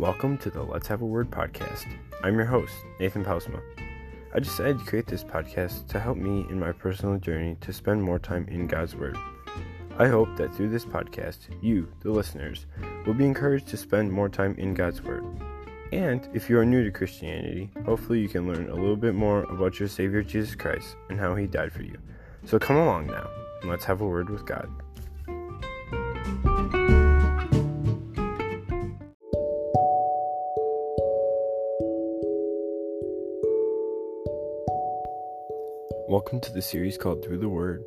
Welcome to the Let's Have a Word podcast. I'm your host, Nathan Pausma. I decided to create this podcast to help me in my personal journey to spend more time in God's Word. I hope that through this podcast, you, the listeners, will be encouraged to spend more time in God's Word. And if you are new to Christianity, hopefully you can learn a little bit more about your Savior Jesus Christ and how He died for you. So come along now, and let's have a word with God. Welcome to the series called Through the Word.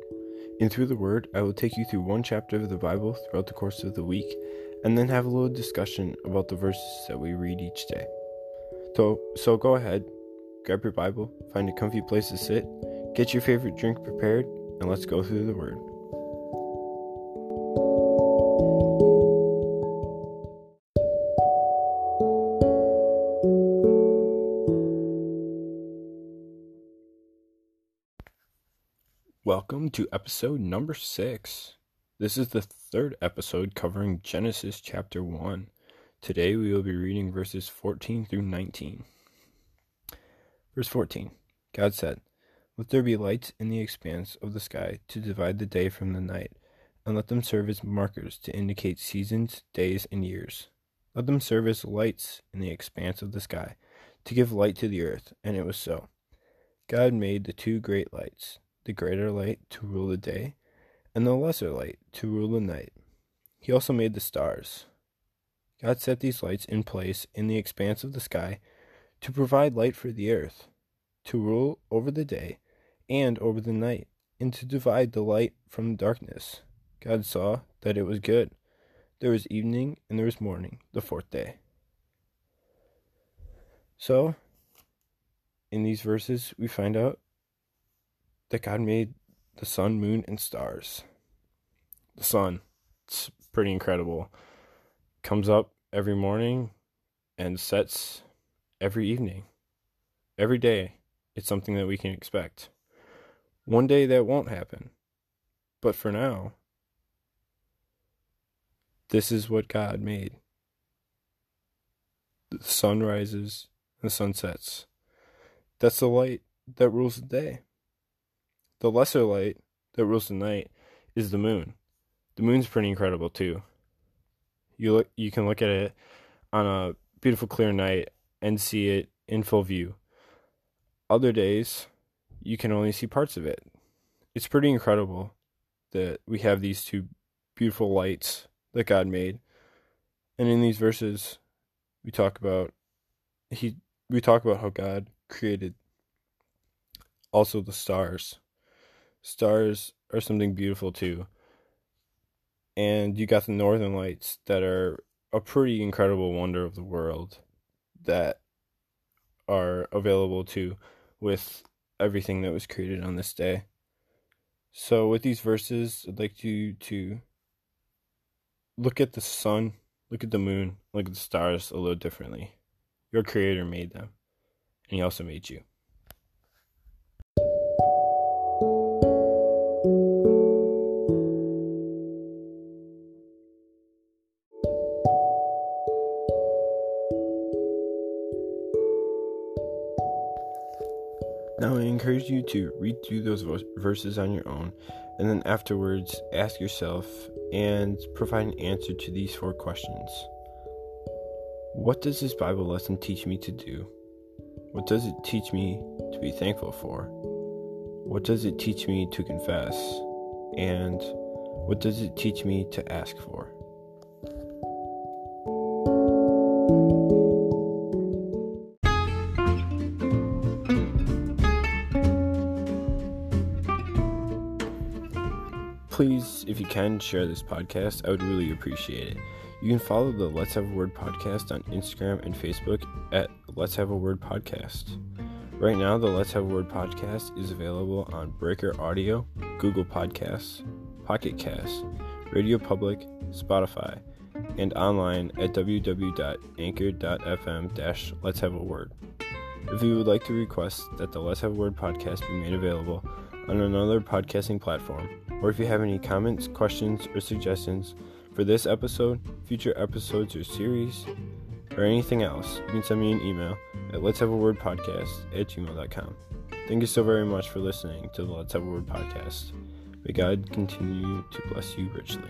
In Through the Word, I will take you through one chapter of the Bible throughout the course of the week and then have a little discussion about the verses that we read each day. So, so go ahead, grab your Bible, find a comfy place to sit, get your favorite drink prepared, and let's go through the Word. Welcome to episode number six. This is the third episode covering Genesis chapter 1. Today we will be reading verses 14 through 19. Verse 14 God said, Let there be lights in the expanse of the sky to divide the day from the night, and let them serve as markers to indicate seasons, days, and years. Let them serve as lights in the expanse of the sky to give light to the earth. And it was so. God made the two great lights the greater light to rule the day, and the lesser light to rule the night. He also made the stars. God set these lights in place in the expanse of the sky to provide light for the earth, to rule over the day and over the night, and to divide the light from the darkness. God saw that it was good. There was evening and there was morning, the fourth day. So, in these verses, we find out that God made the sun, moon, and stars. The sun, it's pretty incredible. Comes up every morning and sets every evening. Every day, it's something that we can expect. One day that won't happen. But for now, this is what God made. The sun rises, the sun sets. That's the light that rules the day. The lesser light that rules the night is the moon. The moon's pretty incredible too. You look you can look at it on a beautiful clear night and see it in full view. Other days you can only see parts of it. It's pretty incredible that we have these two beautiful lights that God made. And in these verses we talk about he we talk about how God created also the stars stars are something beautiful too. And you got the northern lights that are a pretty incredible wonder of the world that are available too with everything that was created on this day. So with these verses, I'd like you to look at the sun, look at the moon, look at the stars a little differently. Your creator made them, and he also made you. Now, I encourage you to read through those verses on your own, and then afterwards ask yourself and provide an answer to these four questions What does this Bible lesson teach me to do? What does it teach me to be thankful for? What does it teach me to confess? And what does it teach me to ask for? Please, if you can, share this podcast. I would really appreciate it. You can follow the Let's Have a Word podcast on Instagram and Facebook at Let's Have a Word Podcast. Right now, the Let's Have a Word podcast is available on Breaker Audio, Google Podcasts, Pocket Casts, Radio Public, Spotify, and online at www.anchor.fm Let's Have a Word. If you would like to request that the Let's Have a Word podcast be made available on another podcasting platform, or if you have any comments, questions, or suggestions for this episode, future episodes, or series, or anything else, you can send me an email at let's have a word podcast at gmail.com. Thank you so very much for listening to the Let's Have a Word podcast. May God continue to bless you richly.